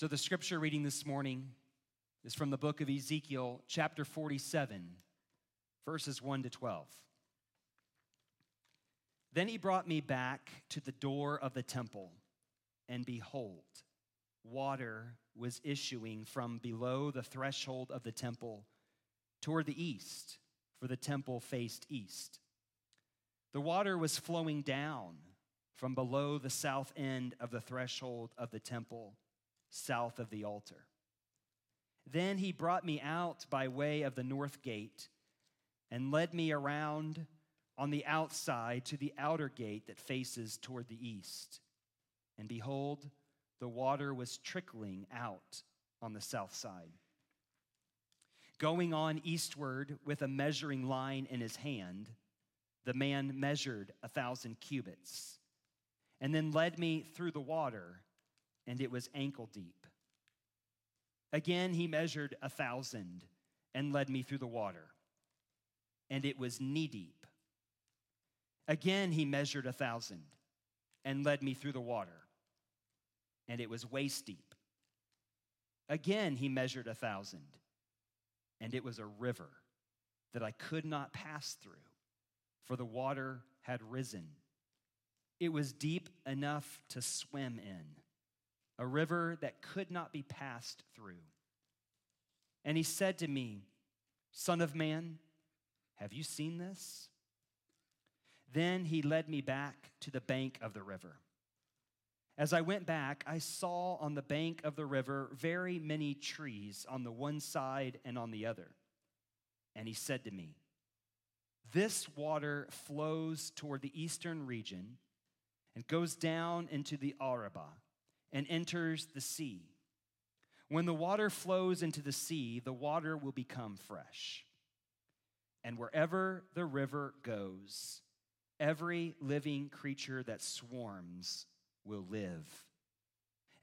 So, the scripture reading this morning is from the book of Ezekiel, chapter 47, verses 1 to 12. Then he brought me back to the door of the temple, and behold, water was issuing from below the threshold of the temple toward the east, for the temple faced east. The water was flowing down from below the south end of the threshold of the temple, south of the altar. Then he brought me out by way of the north gate and led me around on the outside to the outer gate that faces toward the east. And behold, the water was trickling out on the south side. Going on eastward with a measuring line in his hand, the man measured a thousand cubits and then led me through the water, and it was ankle deep. Again, he measured a thousand and led me through the water, and it was knee deep. Again, he measured a thousand and led me through the water, and it was waist deep. Again, he measured a thousand, and it was a river that I could not pass through, for the water had risen. It was deep enough to swim in, a river that could not be passed through. And he said to me, Son of man, have you seen this? Then he led me back to the bank of the river. As I went back, I saw on the bank of the river very many trees on the one side and on the other. And he said to me, This water flows toward the eastern region and goes down into the Arabah and enters the sea. When the water flows into the sea, the water will become fresh. And wherever the river goes, every living creature that swarms will live.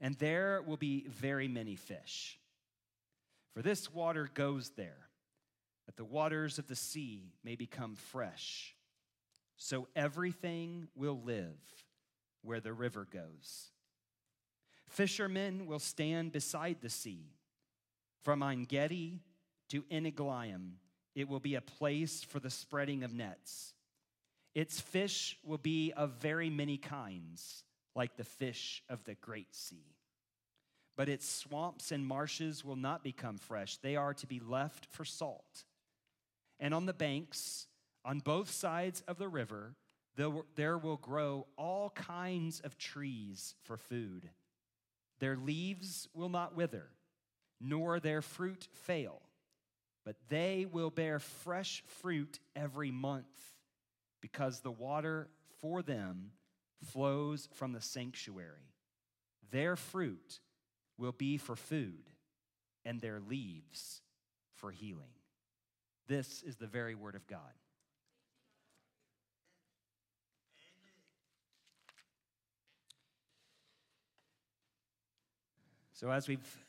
And there will be very many fish. For this water goes there, that the waters of the sea may become fresh. So everything will live where the river goes. Fishermen will stand beside the sea. From En Gedi to Eneglaim, it will be a place for the spreading of nets. Its fish will be of very many kinds, like the fish of the great sea. But its swamps and marshes will not become fresh, they are to be left for salt. And on the banks, on both sides of the river, there will grow all kinds of trees for food. Their leaves will not wither, nor their fruit fail, but they will bear fresh fruit every month because the water for them flows from the sanctuary. Their fruit will be for food, and their leaves for healing. This is the very word of God. So, as we've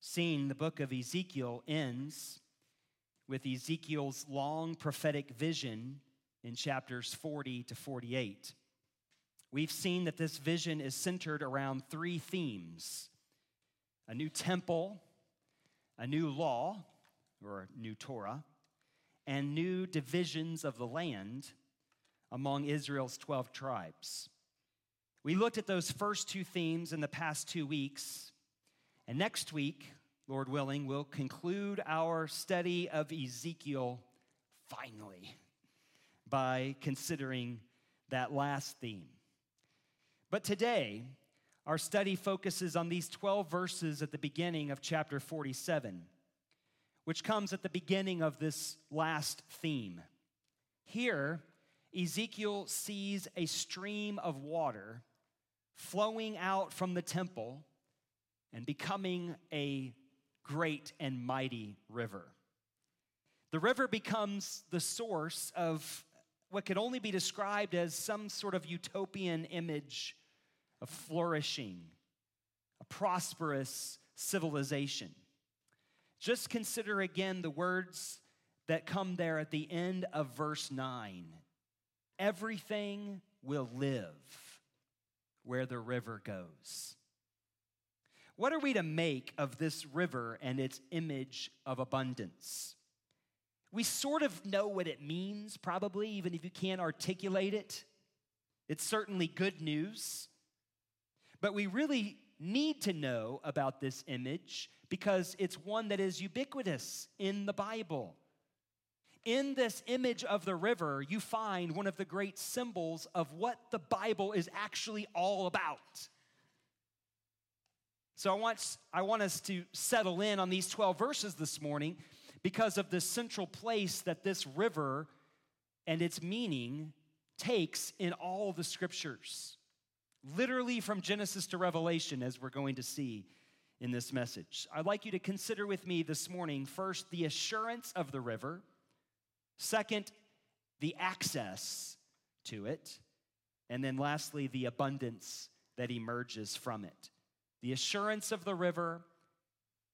seen, the book of Ezekiel ends with Ezekiel's long prophetic vision in chapters 40 to 48. We've seen that this vision is centered around three themes a new temple, a new law, or a new Torah, and new divisions of the land among Israel's 12 tribes. We looked at those first two themes in the past two weeks, and next week, Lord willing, we'll conclude our study of Ezekiel finally by considering that last theme. But today, our study focuses on these 12 verses at the beginning of chapter 47, which comes at the beginning of this last theme. Here, Ezekiel sees a stream of water flowing out from the temple and becoming a great and mighty river. The river becomes the source of what could only be described as some sort of utopian image of flourishing, a prosperous civilization. Just consider again the words that come there at the end of verse 9 everything will live where the river goes. What are we to make of this river and its image of abundance? We sort of know what it means, probably, even if you can't articulate it. It's certainly good news. But we really need to know about this image because it's one that is ubiquitous in the Bible. In this image of the river, you find one of the great symbols of what the Bible is actually all about. So I want, I want us to settle in on these 12 verses this morning because of the central place that this river and its meaning takes in all the scriptures. Literally from Genesis to Revelation, as we're going to see in this message. I'd like you to consider with me this morning first, the assurance of the river, second, the access to it, and then lastly, the abundance that emerges from it the assurance of the river,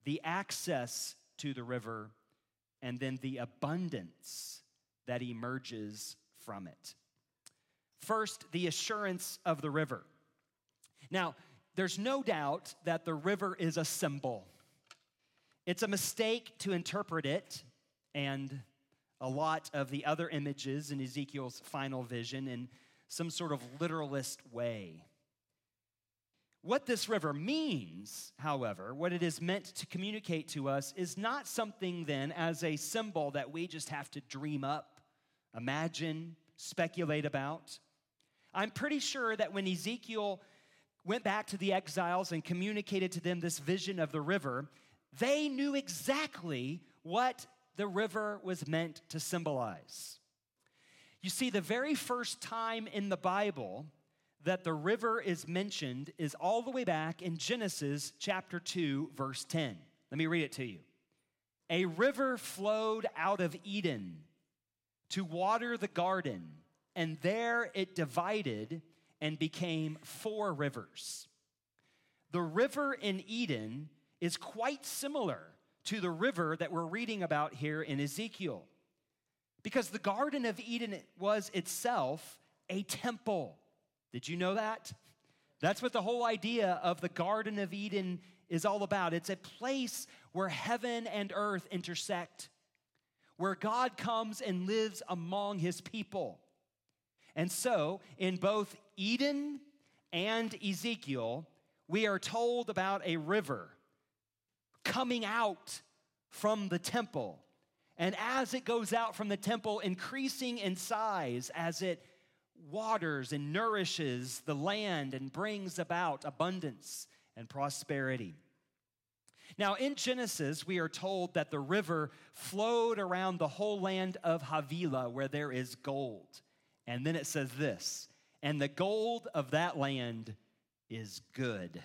the access to the river, and then the abundance that emerges from it. First, the assurance of the river. Now, there's no doubt that the river is a symbol. It's a mistake to interpret it and a lot of the other images in Ezekiel's final vision in some sort of literalist way. What this river means, however, what it is meant to communicate to us, is not something then as a symbol that we just have to dream up, imagine, speculate about. I'm pretty sure that when Ezekiel went back to the exiles and communicated to them this vision of the river, they knew exactly what the river was meant to symbolize. You see, the very first time in the Bible that the river is mentioned is all the way back in Genesis chapter 2, verse 10. Let me read it to you. A river flowed out of Eden to water the garden, and there it divided and became four rivers. The river in Eden is quite similar to the river that we're reading about here in Ezekiel. Because the Garden of Eden was itself a temple. Did you know that? That's what the whole idea of the Garden of Eden is all about. It's a place where heaven and earth intersect, where God comes and lives among his people. And so, in both Eden and Ezekiel, we are told about a river coming out from the temple. And as it goes out from the temple, increasing in size as it waters and nourishes the land and brings about abundance and prosperity. Now, in Genesis, we are told that the river flowed around the whole land of Havilah where there is gold. And then it says this and the gold of that land is good,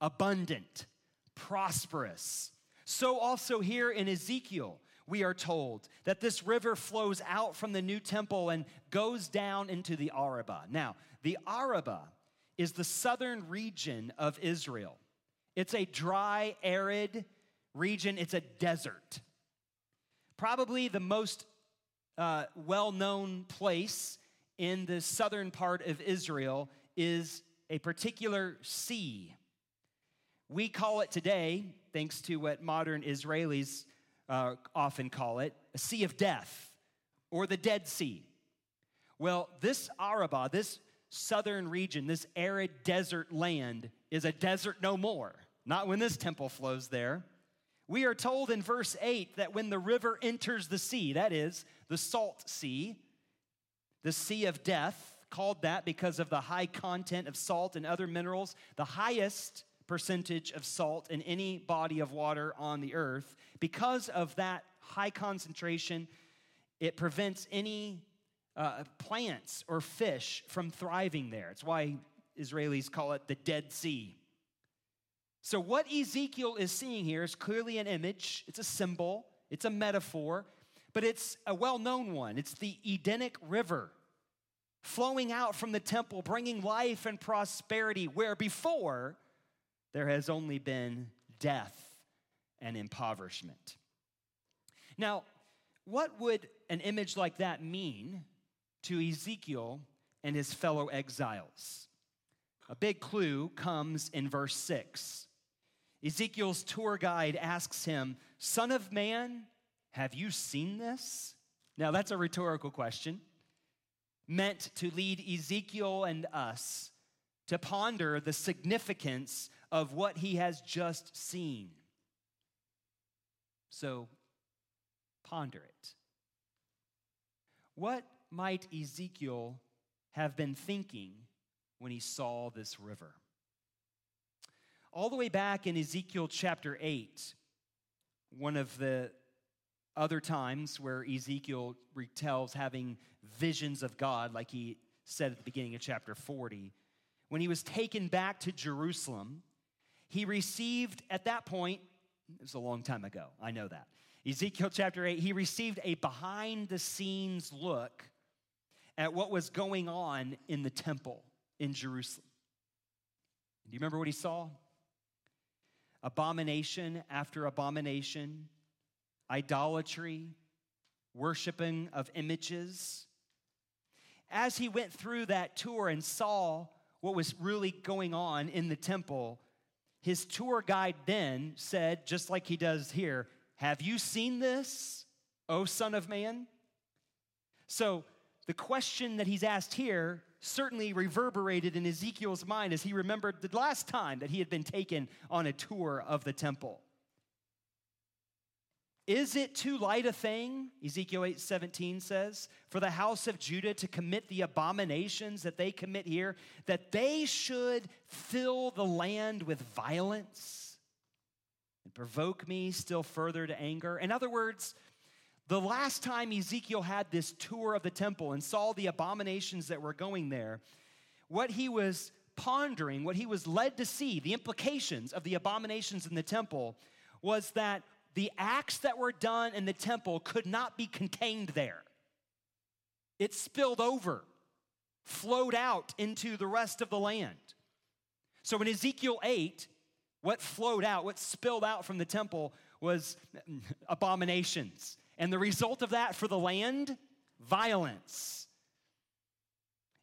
abundant, prosperous. So, also here in Ezekiel, we are told that this river flows out from the new temple and goes down into the Arabah. Now, the Arabah is the southern region of Israel. It's a dry, arid region, it's a desert. Probably the most uh, well known place in the southern part of Israel is a particular sea. We call it today, thanks to what modern Israelis uh, often call it, a sea of death or the Dead Sea. Well, this Arabah, this southern region, this arid desert land, is a desert no more. Not when this temple flows there. We are told in verse 8 that when the river enters the sea, that is, the salt sea, the sea of death, called that because of the high content of salt and other minerals, the highest percentage of salt in any body of water on the earth. Because of that high concentration, it prevents any uh, plants or fish from thriving there. It's why Israelis call it the Dead Sea. So, what Ezekiel is seeing here is clearly an image, it's a symbol, it's a metaphor, but it's a well known one. It's the Edenic River flowing out from the temple, bringing life and prosperity, where before there has only been death and impoverishment. Now, what would an image like that mean to Ezekiel and his fellow exiles? A big clue comes in verse 6. Ezekiel's tour guide asks him, Son of man, have you seen this? Now, that's a rhetorical question meant to lead Ezekiel and us to ponder the significance of what he has just seen. So, ponder it. What might Ezekiel have been thinking when he saw this river? All the way back in Ezekiel chapter 8, one of the other times where Ezekiel retells having visions of God, like he said at the beginning of chapter 40, when he was taken back to Jerusalem, he received at that point, it was a long time ago, I know that. Ezekiel chapter 8, he received a behind the scenes look at what was going on in the temple in Jerusalem. Do you remember what he saw? Abomination after abomination, idolatry, worshiping of images. As he went through that tour and saw what was really going on in the temple, his tour guide then said, just like he does here, Have you seen this, O Son of Man? So the question that he's asked here certainly reverberated in Ezekiel's mind as he remembered the last time that he had been taken on a tour of the temple. Is it too light a thing, Ezekiel 8 17 says, for the house of Judah to commit the abominations that they commit here, that they should fill the land with violence and provoke me still further to anger? In other words, the last time Ezekiel had this tour of the temple and saw the abominations that were going there, what he was pondering, what he was led to see, the implications of the abominations in the temple, was that the acts that were done in the temple could not be contained there. It spilled over, flowed out into the rest of the land. So in Ezekiel 8, what flowed out, what spilled out from the temple was abominations. And the result of that for the land, violence.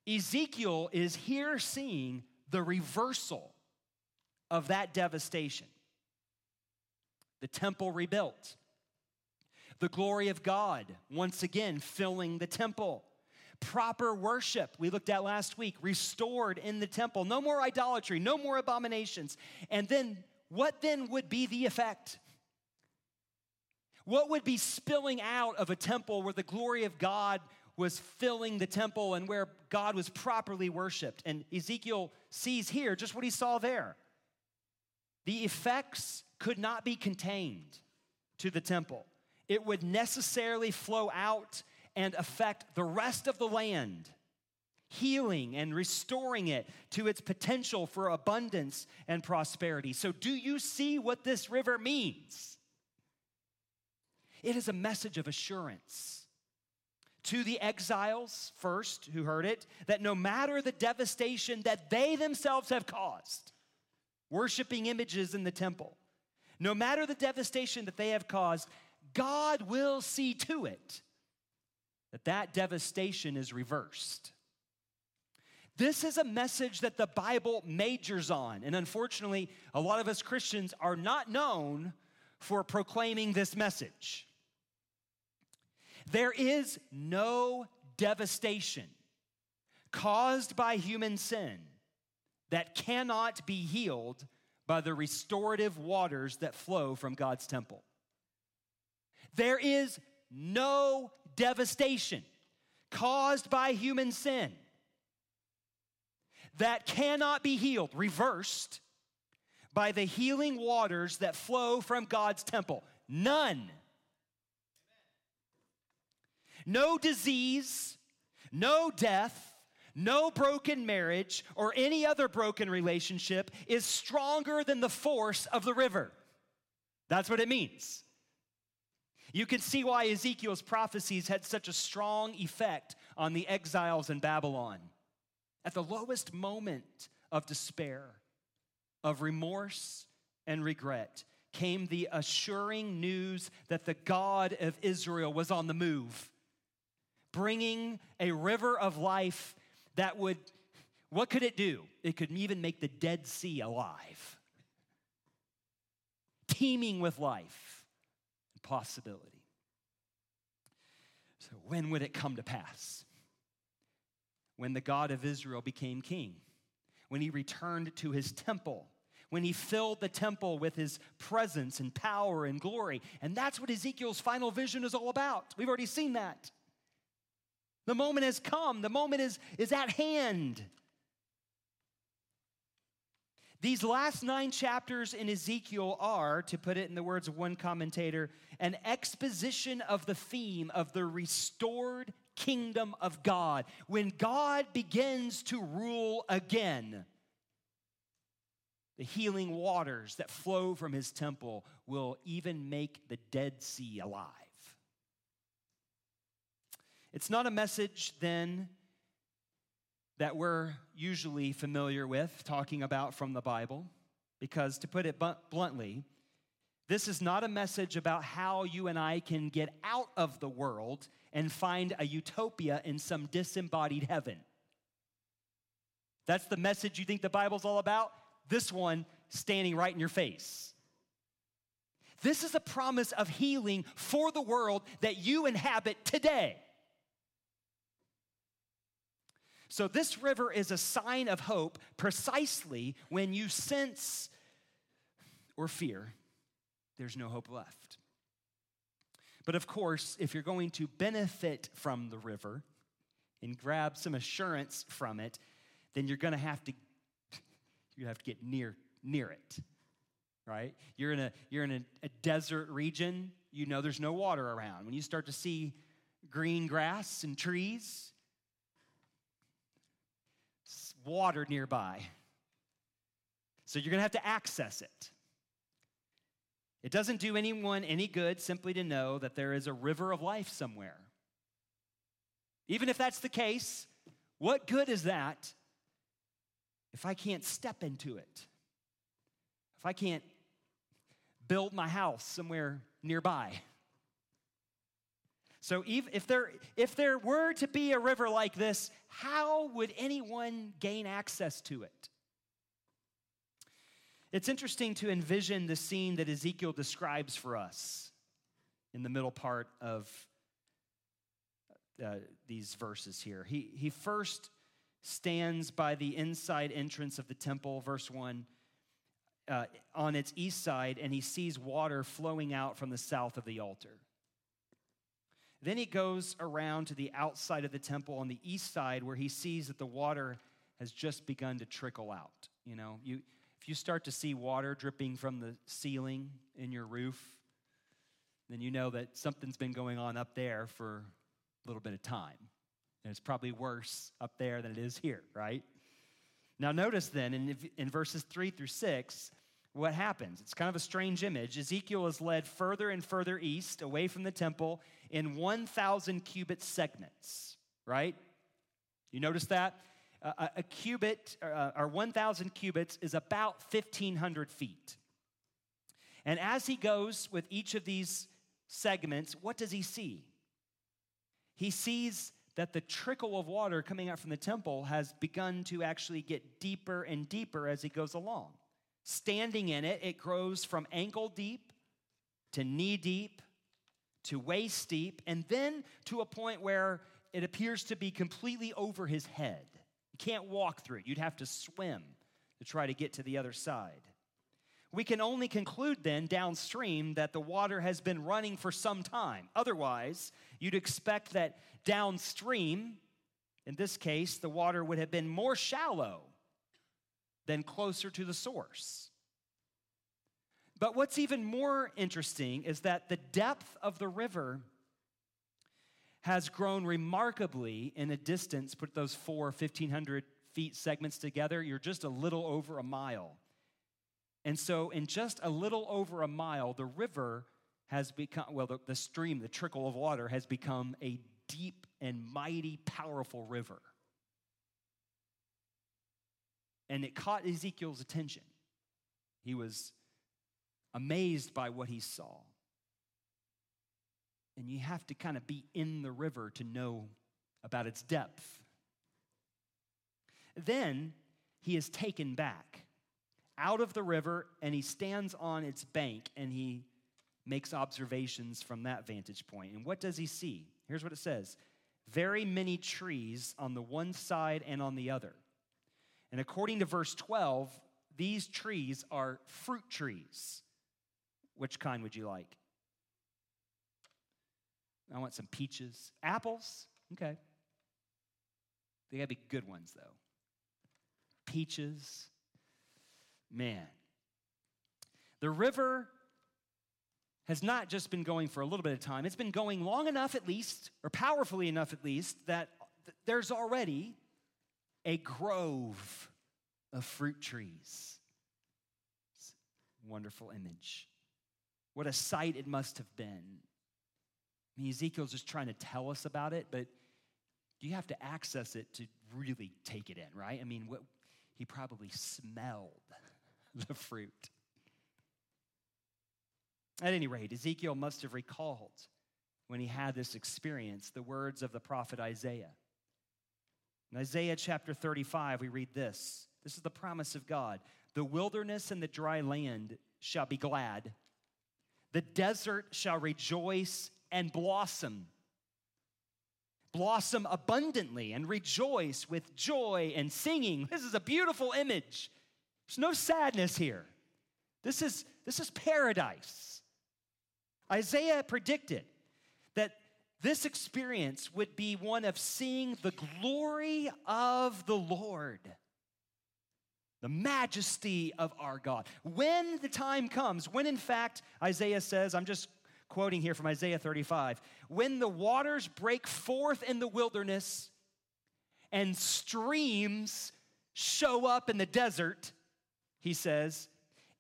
Ezekiel is here seeing the reversal of that devastation the temple rebuilt, the glory of God once again filling the temple. Proper worship, we looked at last week, restored in the temple. No more idolatry, no more abominations. And then, what then would be the effect? What would be spilling out of a temple where the glory of God was filling the temple and where God was properly worshiped? And Ezekiel sees here just what he saw there. The effects could not be contained to the temple, it would necessarily flow out and affect the rest of the land, healing and restoring it to its potential for abundance and prosperity. So, do you see what this river means? It is a message of assurance to the exiles first who heard it that no matter the devastation that they themselves have caused, worshiping images in the temple, no matter the devastation that they have caused, God will see to it that that devastation is reversed. This is a message that the Bible majors on. And unfortunately, a lot of us Christians are not known for proclaiming this message. There is no devastation caused by human sin that cannot be healed by the restorative waters that flow from God's temple. There is no devastation caused by human sin that cannot be healed, reversed, by the healing waters that flow from God's temple. None. No disease, no death, no broken marriage or any other broken relationship is stronger than the force of the river. That's what it means. You can see why Ezekiel's prophecies had such a strong effect on the exiles in Babylon. At the lowest moment of despair, of remorse, and regret, came the assuring news that the God of Israel was on the move, bringing a river of life that would, what could it do? It could even make the Dead Sea alive. teeming with life and possibility. So, when would it come to pass? When the God of Israel became king, when he returned to his temple, when he filled the temple with his presence and power and glory. And that's what Ezekiel's final vision is all about. We've already seen that. The moment has come, the moment is, is at hand. These last nine chapters in Ezekiel are, to put it in the words of one commentator, an exposition of the theme of the restored kingdom of God. When God begins to rule again, the healing waters that flow from his temple will even make the Dead Sea alive. It's not a message then that we're usually familiar with talking about from the Bible, because to put it bluntly, this is not a message about how you and I can get out of the world and find a utopia in some disembodied heaven. That's the message you think the Bible's all about? This one standing right in your face. This is a promise of healing for the world that you inhabit today. So, this river is a sign of hope precisely when you sense or fear there's no hope left. But of course, if you're going to benefit from the river and grab some assurance from it, then you're going to have to you have to get near near it. Right? You're in a you're in a, a desert region, you know there's no water around. When you start to see green grass and trees, water nearby. So you're going to have to access it. It doesn't do anyone any good simply to know that there is a river of life somewhere. Even if that's the case, what good is that if I can't step into it? If I can't build my house somewhere nearby? So if there, if there were to be a river like this, how would anyone gain access to it? It's interesting to envision the scene that Ezekiel describes for us in the middle part of uh, these verses here. He, he first stands by the inside entrance of the temple, verse 1, uh, on its east side, and he sees water flowing out from the south of the altar. Then he goes around to the outside of the temple on the east side where he sees that the water has just begun to trickle out. You know, you, if you start to see water dripping from the ceiling in your roof, then you know that something's been going on up there for a little bit of time. And it's probably worse up there than it is here, right? Now, notice then in, in verses three through six, what happens. It's kind of a strange image. Ezekiel is led further and further east, away from the temple, in 1,000 cubit segments, right? You notice that? A cubit, uh, or 1,000 cubits, is about 1,500 feet. And as he goes with each of these segments, what does he see? He sees that the trickle of water coming out from the temple has begun to actually get deeper and deeper as he goes along. Standing in it, it grows from ankle deep to knee deep to waist deep, and then to a point where it appears to be completely over his head. You can't walk through it, you'd have to swim to try to get to the other side. We can only conclude then downstream that the water has been running for some time. Otherwise, you'd expect that downstream, in this case, the water would have been more shallow then closer to the source. But what's even more interesting is that the depth of the river has grown remarkably in a distance. Put those four 1,500 feet segments together, you're just a little over a mile. And so, in just a little over a mile, the river has become, well, the, the stream, the trickle of water, has become a deep and mighty, powerful river and it caught Ezekiel's attention. He was amazed by what he saw. And you have to kind of be in the river to know about its depth. Then he is taken back out of the river and he stands on its bank and he makes observations from that vantage point. And what does he see? Here's what it says very many trees on the one side and on the other. And according to verse 12, these trees are fruit trees. Which kind would you like? I want some peaches. Apples? Okay. They gotta be good ones, though. Peaches. Man. The river has not just been going for a little bit of time, it's been going long enough, at least, or powerfully enough, at least, that there's already a grove of fruit trees. Wonderful image. What a sight it must have been. I mean, Ezekiel's just trying to tell us about it, but you have to access it to really take it in, right? I mean, what, he probably smelled the fruit. At any rate, Ezekiel must have recalled when he had this experience the words of the prophet Isaiah. In Isaiah chapter 35, we read this this is the promise of God The wilderness and the dry land shall be glad, the desert shall rejoice and blossom. Blossom abundantly and rejoice with joy and singing. This is a beautiful image. There's no sadness here. This is, this is paradise. Isaiah predicted this experience would be one of seeing the glory of the Lord, the majesty of our God. When the time comes, when in fact Isaiah says, I'm just quoting here from Isaiah 35, when the waters break forth in the wilderness and streams show up in the desert, he says,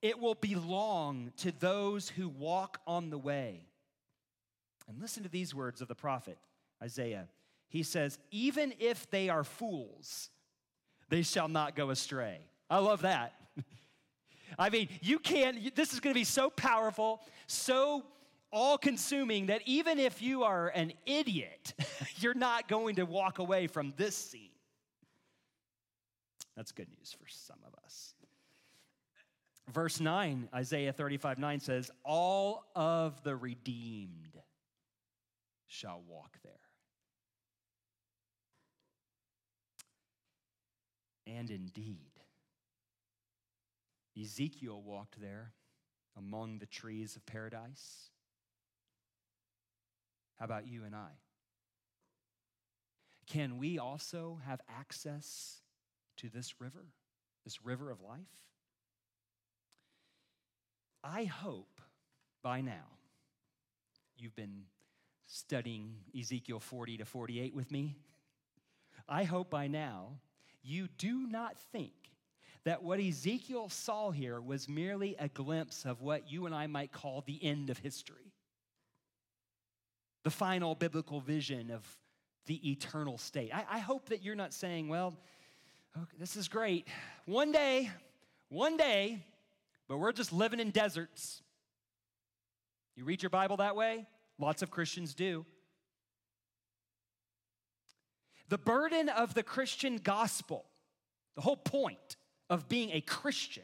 it will belong to those who walk on the way. And listen to these words of the prophet Isaiah. He says, Even if they are fools, they shall not go astray. I love that. I mean, you can't, this is going to be so powerful, so all consuming that even if you are an idiot, you're not going to walk away from this scene. That's good news for some of us. Verse 9, Isaiah 35 9 says, All of the redeemed shall walk there. And indeed, Ezekiel walked there among the trees of paradise. How about you and I? Can we also have access to this river, this river of life? I hope by now you've been studying Ezekiel 40 to 48 with me. I hope by now you do not think that what Ezekiel saw here was merely a glimpse of what you and I might call the end of history, the final biblical vision of the eternal state. I, I hope that you're not saying, well, okay, this is great. One day, one day, but we're just living in deserts. You read your Bible that way? Lots of Christians do. The burden of the Christian gospel, the whole point of being a Christian,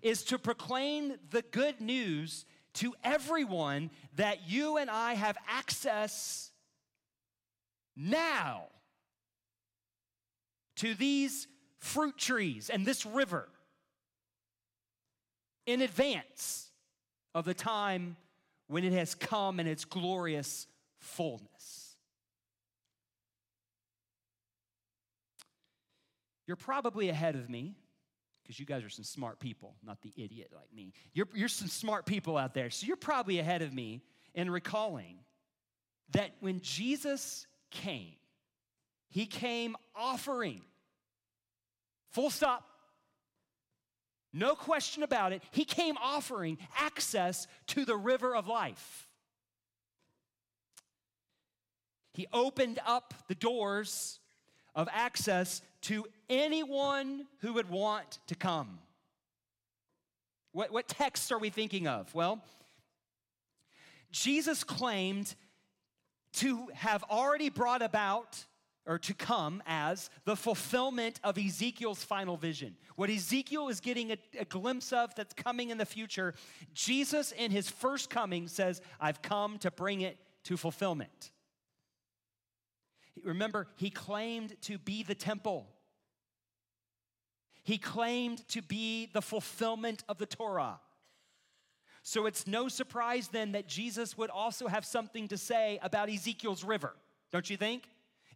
is to proclaim the good news to everyone that you and I have access now to these fruit trees and this river in advance of the time when it has come in its glorious fullness. You're probably ahead of me because you guys are some smart people, not the idiot like me. You're, you're some smart people out there. So you're probably ahead of me in recalling that when Jesus came, he came offering, full stop, no question about it, he came offering access to the river of life. He opened up the doors of access to anyone who would want to come. What, what texts are we thinking of? Well, Jesus claimed to have already brought about or to come as the fulfillment of Ezekiel's final vision. What Ezekiel is getting a, a, glimpse of that's coming in the future, Jesus in his first coming says, I've come to bring it to fulfillment. Remember, he claimed to be the temple. He claimed to be the fulfillment of the Torah. So it's no surprise then that Jesus would also have something to say about Ezekiel's river, don't you think?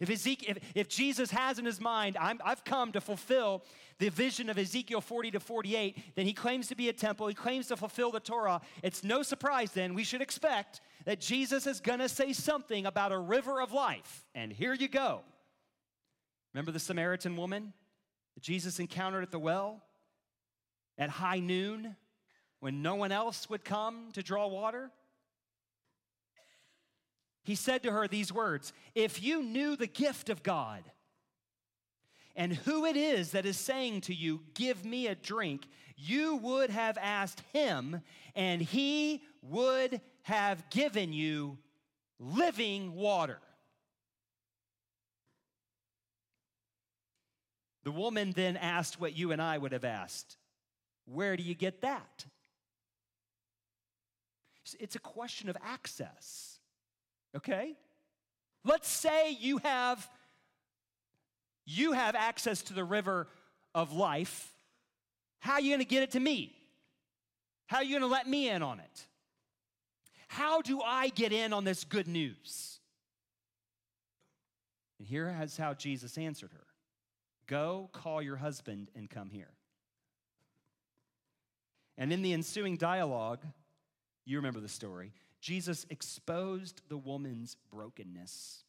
If, Ezekiel, if, if Jesus has in his mind, i have come to fulfill the vision of Ezekiel 40 to 48, then he claims to be a temple, he claims to fulfill the Torah. It's no surprise then, we should expect that Jesus is going to say something about a river of life. And here you go. Remember the Samaritan woman that Jesus encountered at the well at high noon when no one else would come to draw water? He said to her these words If you knew the gift of God and who it is that is saying to you, Give me a drink, you would have asked him, and he would have given you living water. The woman then asked what you and I would have asked Where do you get that? It's a question of access, okay? Let's say you have you have access to the river of life. How are you going to get it to me? How are you going to let me in on it? How do I get in on this good news? And here is how Jesus answered her Go, call your husband, and come here. And in the ensuing dialogue, you remember the story, Jesus exposed the woman's brokenness.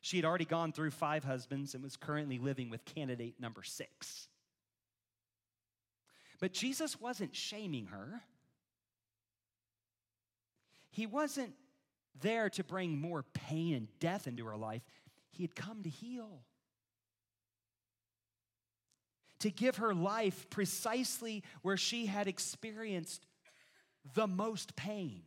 She had already gone through five husbands and was currently living with candidate number six. But Jesus wasn't shaming her. He wasn't there to bring more pain and death into her life. He had come to heal, to give her life precisely where she had experienced the most pain.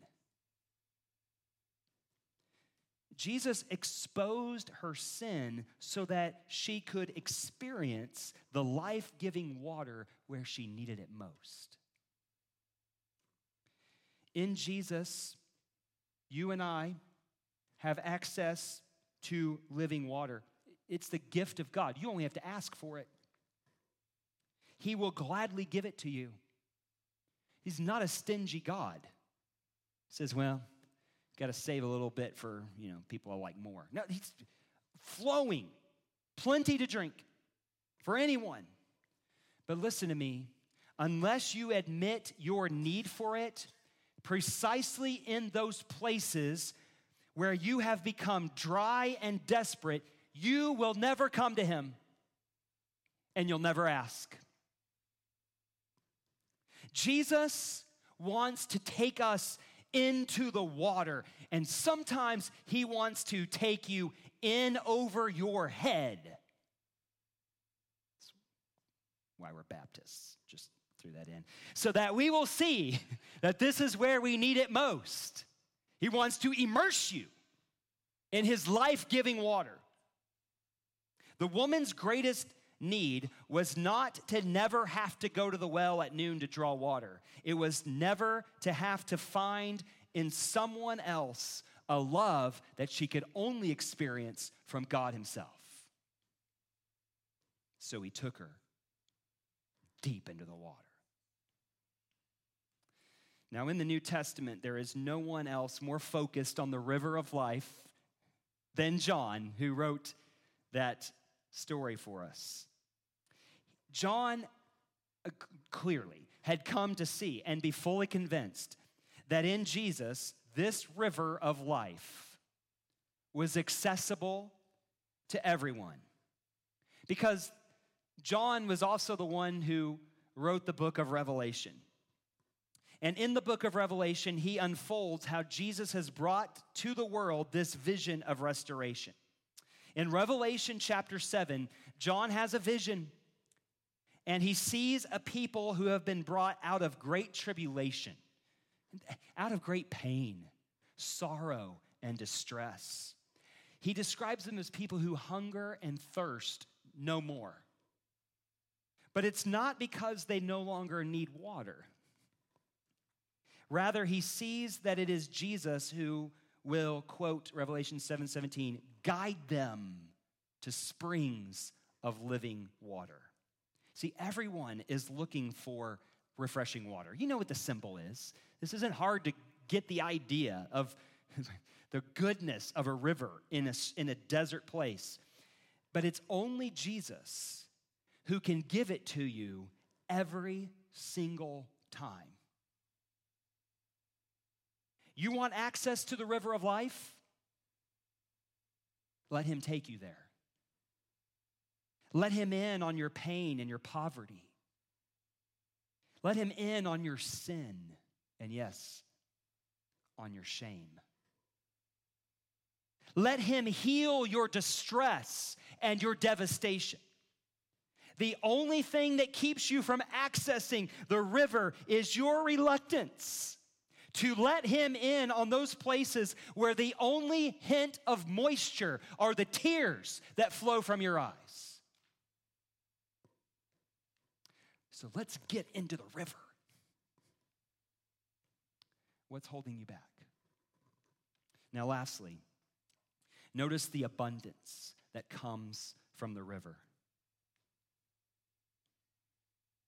Jesus exposed her sin so that she could experience the life giving water where she needed it most. In Jesus, you and I have access to living water. It's the gift of God. You only have to ask for it. He will gladly give it to you. He's not a stingy God. He says, well, got to save a little bit for, you know, people I like more. No, he's flowing, plenty to drink for anyone. But listen to me, unless you admit your need for it, precisely in those places where you have become dry and desperate, you will never come to Him and you'll never ask. Jesus wants to take us into the water, and sometimes He wants to take you in over your head. That's why we're Baptists. Just threw that in. So that we will see that this is where we need it most. He wants to immerse you in his life giving water. The woman's greatest need was not to never have to go to the well at noon to draw water, it was never to have to find in someone else a love that she could only experience from God Himself. So he took her deep into the water. Now, in the New Testament, there is no one else more focused on the river of life than John, who wrote that story for us. John uh, clearly had come to see and be fully convinced that in Jesus, this river of life was accessible to everyone. Because John was also the one who wrote the book of Revelation. And in the book of Revelation, he unfolds how Jesus has brought to the world this vision of restoration. In Revelation chapter 7, John has a vision and he sees a people who have been brought out of great tribulation, out of great pain, sorrow, and distress. he describes them as people who hunger and thirst no more. But it's not because they no longer need water. Rather, he sees that it is Jesus who will, quote Revelation 7 17, guide them to springs of living water. See, everyone is looking for refreshing water. You know what the symbol is. This isn't hard to get the idea of the goodness of a river in a, in a desert place. But it's only Jesus who can give it to you every single time. You want access to the river of life? Let him take you there. Let him in on your pain and your poverty. Let him in on your sin and, yes, on your shame. Let him heal your distress and your devastation. The only thing that keeps you from accessing the river is your reluctance to let him in on those places where the only hint of moisture are the tears that flow from your eyes. So let's get into the river. What's holding you back? Now, lastly, notice the abundance that comes from the river.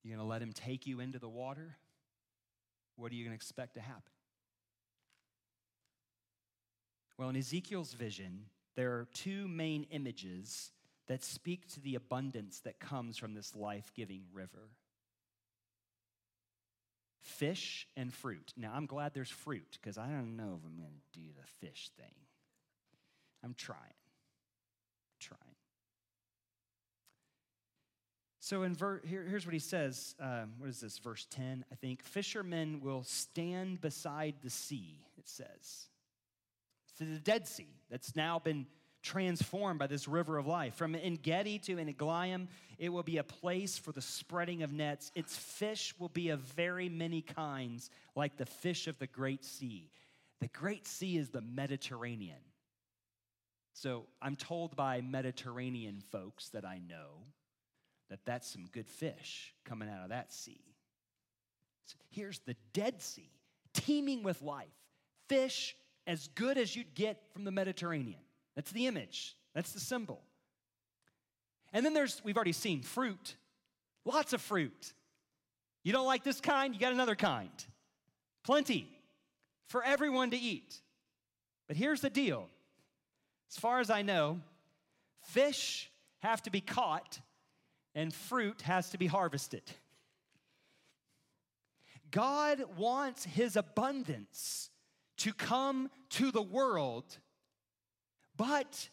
You're going to let him take you into the water? what are you going to expect to happen? Well, in Ezekiel's vision, there are two main images that speak to the abundance that comes from this life giving river fish and fruit. Now, I'm glad there's fruit because I don't know if I'm going to do the fish thing. I'm trying. trying. So in ver- here, here's what he says. Um, what is this? Verse 10, I think. Fishermen will stand beside the sea, it says. It's the Dead Sea that's now been transformed by this river of life. From En Gedi to Eneglaim, it will be a place for the spreading of nets. Its fish will be of very many kinds, like the fish of the great sea. The great sea is the Mediterranean. So I'm told by Mediterranean folks that I know that that's some good fish coming out of that sea. So here's the Dead Sea, teeming with life, fish as good as you'd get from the Mediterranean. That's the image, that's the symbol. And then there's, we've already seen fruit, lots of fruit. You don't like this kind, you got another kind. Plenty for everyone to eat. But here's the deal as far as I know, fish have to be caught and fruit has to be harvested. God wants his abundance to come to the world, but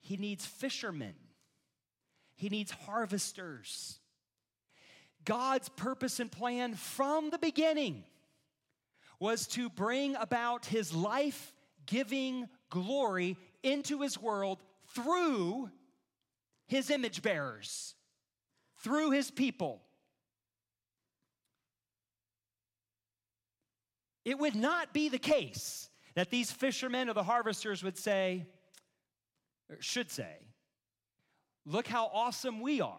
he needs fishermen, he needs harvesters. God's purpose and plan from the beginning was to bring about his life giving glory into his world through his image bearers through his people. It would not be the case that these fishermen or the harvesters would say, or should say, Look how awesome we are.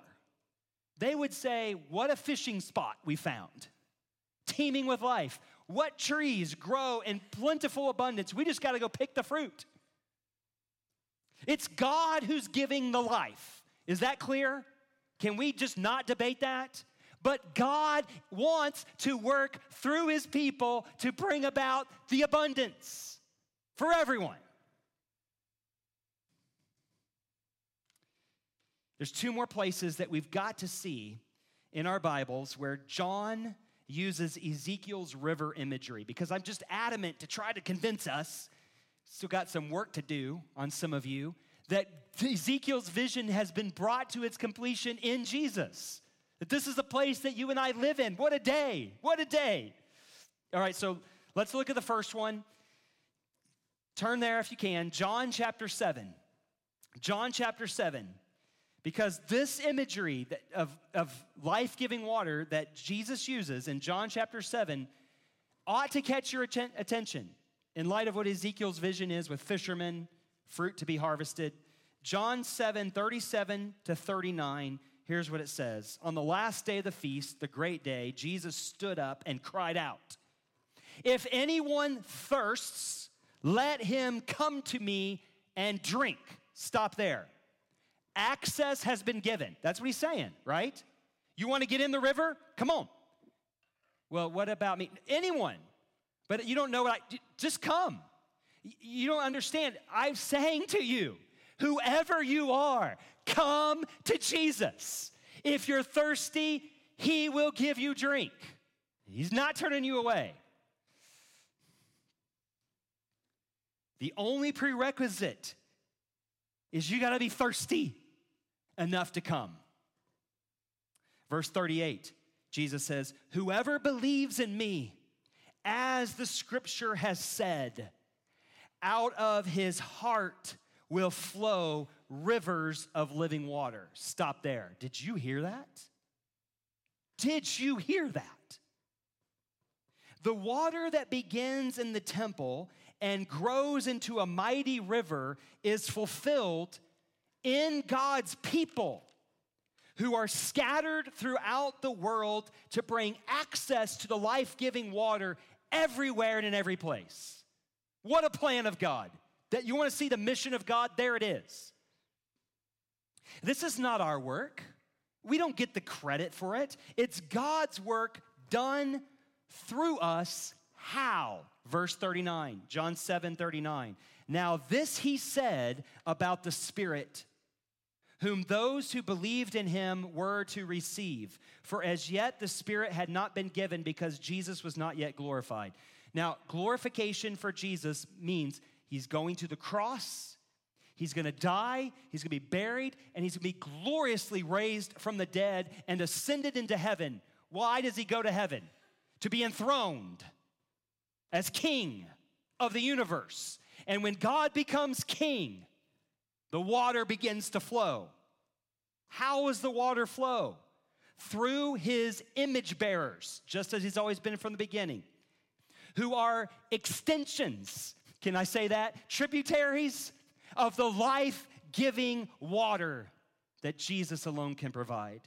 They would say, What a fishing spot we found, teeming with life. What trees grow in plentiful abundance. We just got to go pick the fruit. It's God who's giving the life. Is that clear? Can we just not debate that? But God wants to work through his people to bring about the abundance for everyone. There's two more places that we've got to see in our Bibles where John uses Ezekiel's river imagery because I'm just adamant to try to convince us. Still got some work to do on some of you that Ezekiel's vision has been brought to its completion in Jesus. That this is the place that you and I live in. What a day! What a day! All right, so let's look at the first one. Turn there if you can. John chapter 7. John chapter 7. Because this imagery of, of life giving water that Jesus uses in John chapter 7 ought to catch your atten- attention in light of what Ezekiel's vision is with fishermen fruit to be harvested. John 7 37 to 39. Here's what it says On the last day of the feast, the great day, Jesus stood up and cried out, If anyone thirsts, let him come to me and drink. Stop there. Access has been given. That's what he's saying, right? You want to get in the river? Come on. Well, what about me? Anyone. But you don't know what I just come. You don't understand. I'm saying to you, whoever you are, come to Jesus. If you're thirsty, he will give you drink. He's not turning you away. The only prerequisite is you got to be thirsty enough to come. Verse 38, Jesus says, Whoever believes in me, as the scripture has said, out of his heart will flow rivers of living water. Stop there. Did you hear that? Did you hear that? The water that begins in the temple and grows into a mighty river is fulfilled in God's people who are scattered throughout the world to bring access to the life giving water everywhere and in every place. What a plan of God. That you want to see the mission of God? There it is. This is not our work. We don't get the credit for it. It's God's work done through us. How? Verse 39, John 7 39. Now, this he said about the Spirit, whom those who believed in him were to receive. For as yet the Spirit had not been given because Jesus was not yet glorified. Now, glorification for Jesus means he's going to the cross, he's gonna die, he's gonna be buried, and he's gonna be gloriously raised from the dead and ascended into heaven. Why does he go to heaven? To be enthroned as king of the universe. And when God becomes king, the water begins to flow. How does the water flow? Through his image bearers, just as he's always been from the beginning, who are extensions, can I say that? Tributaries of the life giving water that Jesus alone can provide.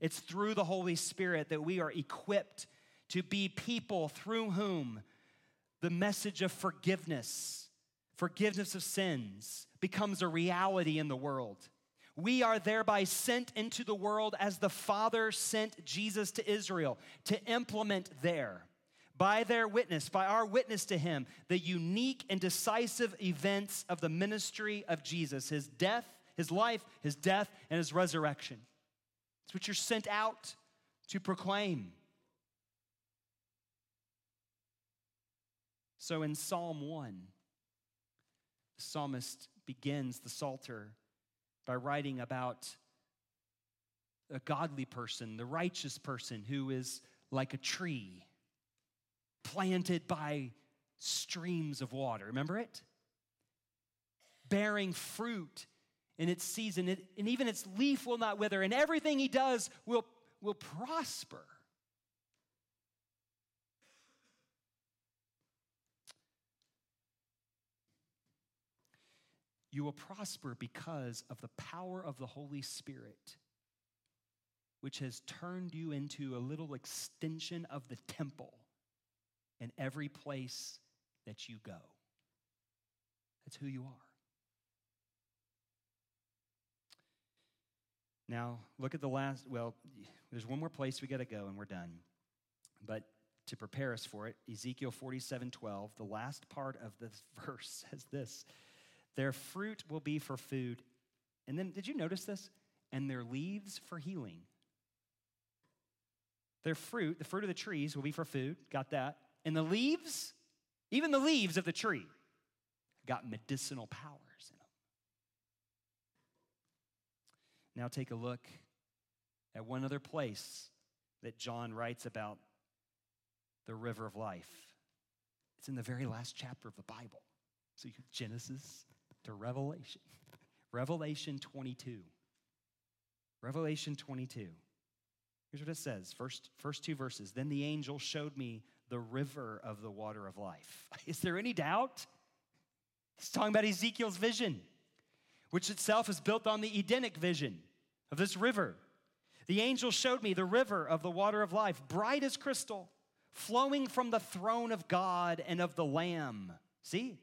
It's through the Holy Spirit that we are equipped to be people through whom the message of forgiveness, forgiveness of sins, becomes a reality in the world. We are thereby sent into the world as the Father sent Jesus to Israel to implement there, by their witness, by our witness to Him, the unique and decisive events of the ministry of Jesus His death, His life, His death, and His resurrection. It's what you're sent out to proclaim. So in Psalm 1, the psalmist begins the Psalter by writing about a godly person, the righteous person who is like a tree planted by streams of water. Remember it? Bearing fruit in its season, and even its leaf will not wither, and everything he does will, will prosper. You will prosper because of the power of the Holy Spirit, which has turned you into a little extension of the temple in every place that you go. That's who you are. Now, look at the last, well, there's one more place we got to go and we're done. But to prepare us for it, Ezekiel 47 12, the last part of this verse says this their fruit will be for food. And then, did you notice this? And their leaves for healing. Their fruit, the fruit of the trees, will be for food. Got that? And the leaves, even the leaves of the tree, got medicinal powers in them. Now, take a look at one other place that John writes about the river of life. It's in the very last chapter of the Bible. So, Genesis, to Revelation. Revelation 22. Revelation 22. Here's what it says first, first two verses. Then the angel showed me the river of the water of life. Is there any doubt? He's talking about Ezekiel's vision, which itself is built on the Edenic vision of this river. The angel showed me the river of the water of life, bright as crystal, flowing from the throne of God and of the Lamb. See?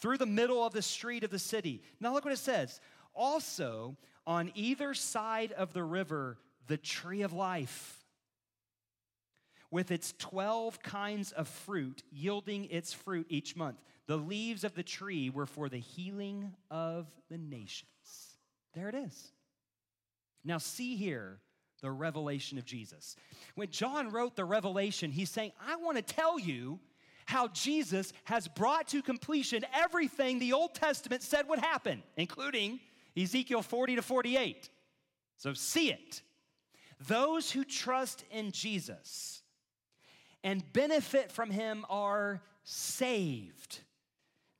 Through the middle of the street of the city. Now look what it says. Also, on either side of the river, the tree of life with its 12 kinds of fruit, yielding its fruit each month. The leaves of the tree were for the healing of the nations. There it is. Now, see here the revelation of Jesus. When John wrote the revelation, he's saying, I want to tell you how Jesus has brought to completion everything the Old Testament said would happen, including Ezekiel 40 to 48. So see it. Those who trust in Jesus and benefit from him are saved.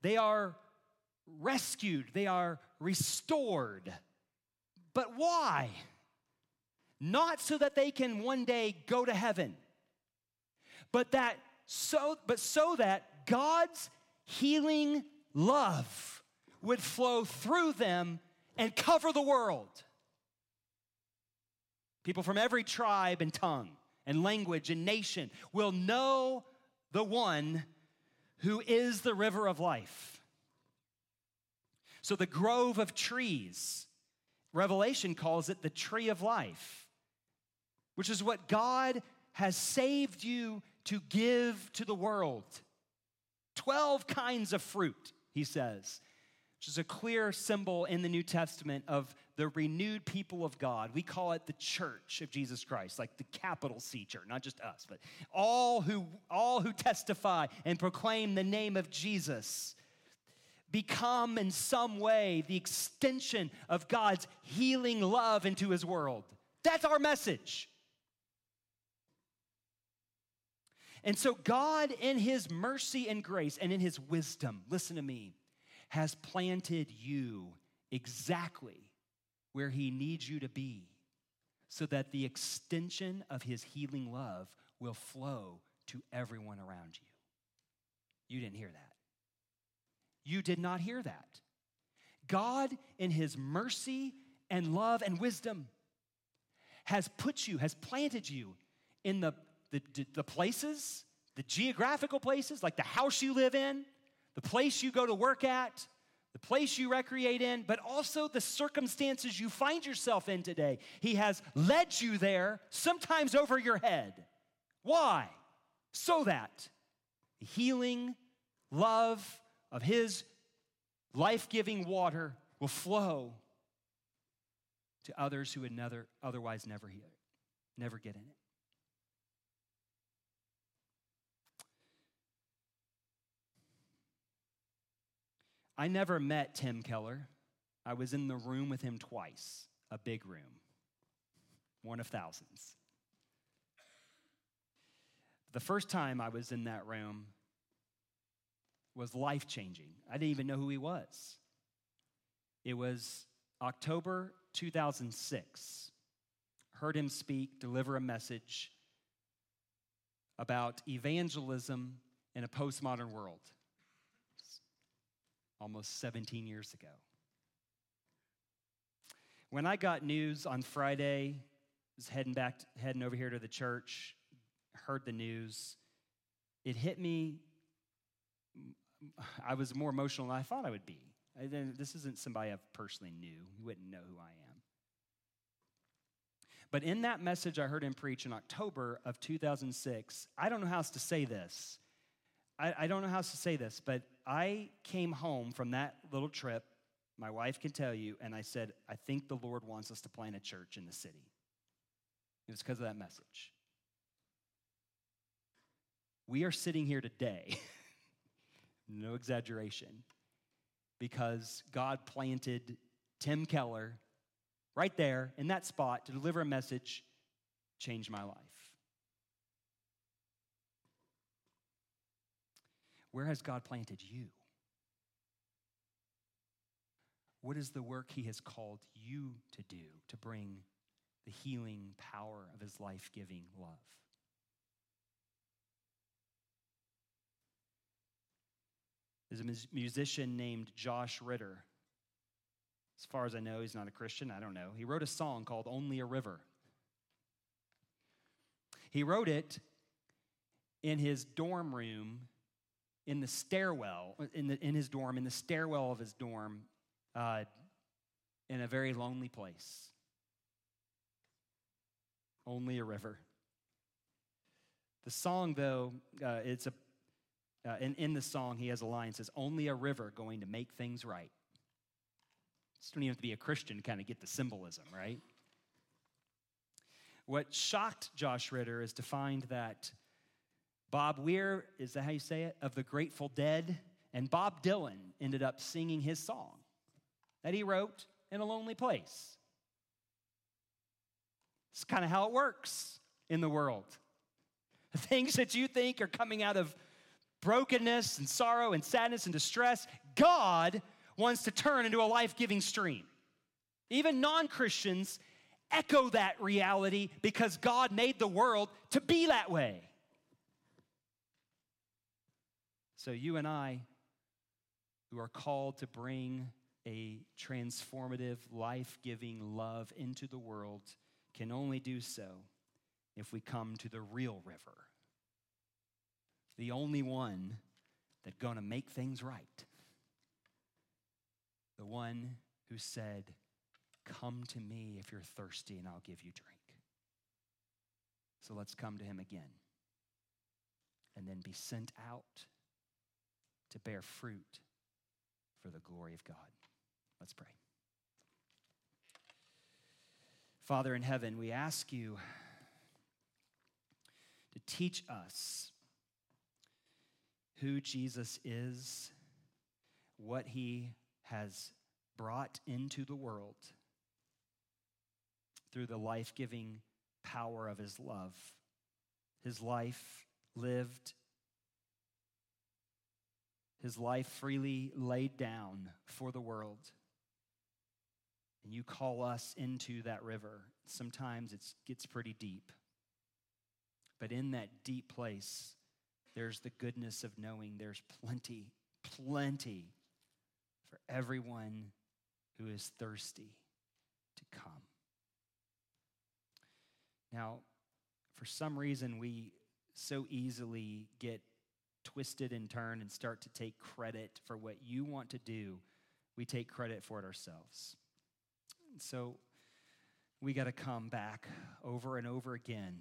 They are rescued. They are restored. But why? Not so that they can one day go to heaven, but that so but so that God's healing love would flow through them and cover the world. People from every tribe and tongue and language and nation will know the one who is the river of life. So, the grove of trees, Revelation calls it the tree of life, which is what God has saved you to give to the world. 12 kinds of fruit, he says, which is a clear symbol in the New Testament of the renewed people of God. We call it the church of Jesus Christ, like the capital C church, not just us, but all who all who testify and proclaim the name of Jesus become in some way the extension of God's healing love into his world. That's our message. And so, God, in His mercy and grace and in His wisdom, listen to me, has planted you exactly where He needs you to be so that the extension of His healing love will flow to everyone around you. You didn't hear that. You did not hear that. God, in His mercy and love and wisdom, has put you, has planted you in the, the, the places, the geographical places, like the house you live in, the place you go to work at, the place you recreate in, but also the circumstances you find yourself in today. He has led you there, sometimes over your head. Why? So that the healing love of His life giving water will flow to others who would never, otherwise never, hear it, never get in it. I never met Tim Keller. I was in the room with him twice, a big room, one of thousands. The first time I was in that room was life changing. I didn't even know who he was. It was October 2006. Heard him speak, deliver a message about evangelism in a postmodern world almost 17 years ago. When I got news on Friday, was heading back, heading over here to the church, heard the news, it hit me. I was more emotional than I thought I would be. This isn't somebody I personally knew. You wouldn't know who I am. But in that message I heard him preach in October of 2006, I don't know how else to say this. I, I don't know how to say this, but I came home from that little trip, my wife can tell you, and I said, I think the Lord wants us to plant a church in the city. It was because of that message. We are sitting here today, no exaggeration, because God planted Tim Keller right there in that spot to deliver a message, changed my life. Where has God planted you? What is the work He has called you to do to bring the healing power of His life giving love? There's a musician named Josh Ritter. As far as I know, he's not a Christian. I don't know. He wrote a song called Only a River. He wrote it in his dorm room, in the stairwell, in, the, in his dorm, in the stairwell of his dorm, uh, in a very lonely place. Only a river. The song, though, uh, it's a, uh, in, in the song, he has a line that says, Only a river going to make things right. You don't even have to be a Christian to kind of get the symbolism, right? What shocked Josh Ritter is to find that Bob Weir, is that how you say it, of the Grateful Dead, and Bob Dylan ended up singing his song that he wrote in a lonely place. It's kind of how it works in the world. The things that you think are coming out of brokenness and sorrow and sadness and distress, God wants to turn into a life giving stream. Even non Christians echo that reality because God made the world to be that way. So, you and I, who are called to bring a transformative, life giving love into the world, can only do so if we come to the real river, the only one that's going to make things right, the one who said, Come to me if you're thirsty, and I'll give you drink. So let's come to him again and then be sent out to bear fruit for the glory of God. Let's pray. Father in heaven, we ask you to teach us who Jesus is, what he has brought into the world through the life giving power of his love. His life lived, his life freely laid down for the world. And you call us into that river. Sometimes it gets pretty deep. But in that deep place, there's the goodness of knowing there's plenty, plenty for everyone who is thirsty to come. Now, for some reason, we so easily get twisted and turned and start to take credit for what you want to do. We take credit for it ourselves. So we got to come back over and over again.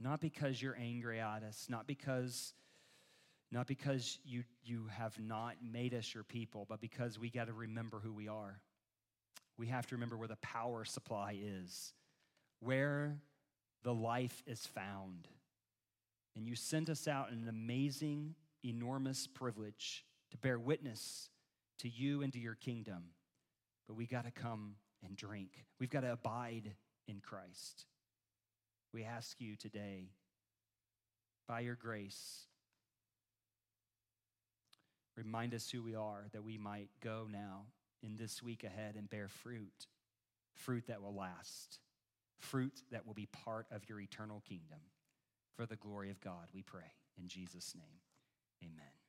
Not because you're angry at us, not because not because you you have not made us your people, but because we got to remember who we are. We have to remember where the power supply is. Where the life is found. And you sent us out in an amazing, enormous privilege to bear witness to you and to your kingdom. But we got to come and drink. We've got to abide in Christ. We ask you today, by your grace, remind us who we are that we might go now in this week ahead and bear fruit, fruit that will last fruit that will be part of your eternal kingdom. For the glory of God, we pray. In Jesus' name, amen.